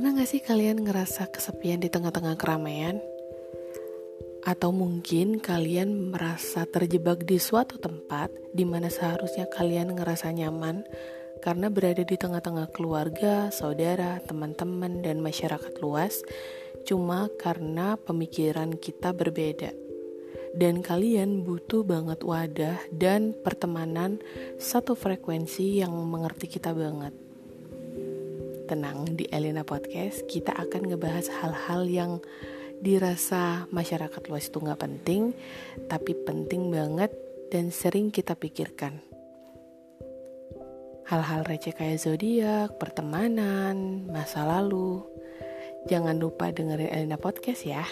Pernah gak sih kalian ngerasa kesepian di tengah-tengah keramaian? Atau mungkin kalian merasa terjebak di suatu tempat di mana seharusnya kalian ngerasa nyaman karena berada di tengah-tengah keluarga, saudara, teman-teman, dan masyarakat luas, cuma karena pemikiran kita berbeda. Dan kalian butuh banget wadah dan pertemanan satu frekuensi yang mengerti kita banget tenang di Elena Podcast kita akan ngebahas hal-hal yang dirasa masyarakat luas itu nggak penting tapi penting banget dan sering kita pikirkan hal-hal receh kayak zodiak, pertemanan, masa lalu. Jangan lupa dengerin Elena Podcast ya.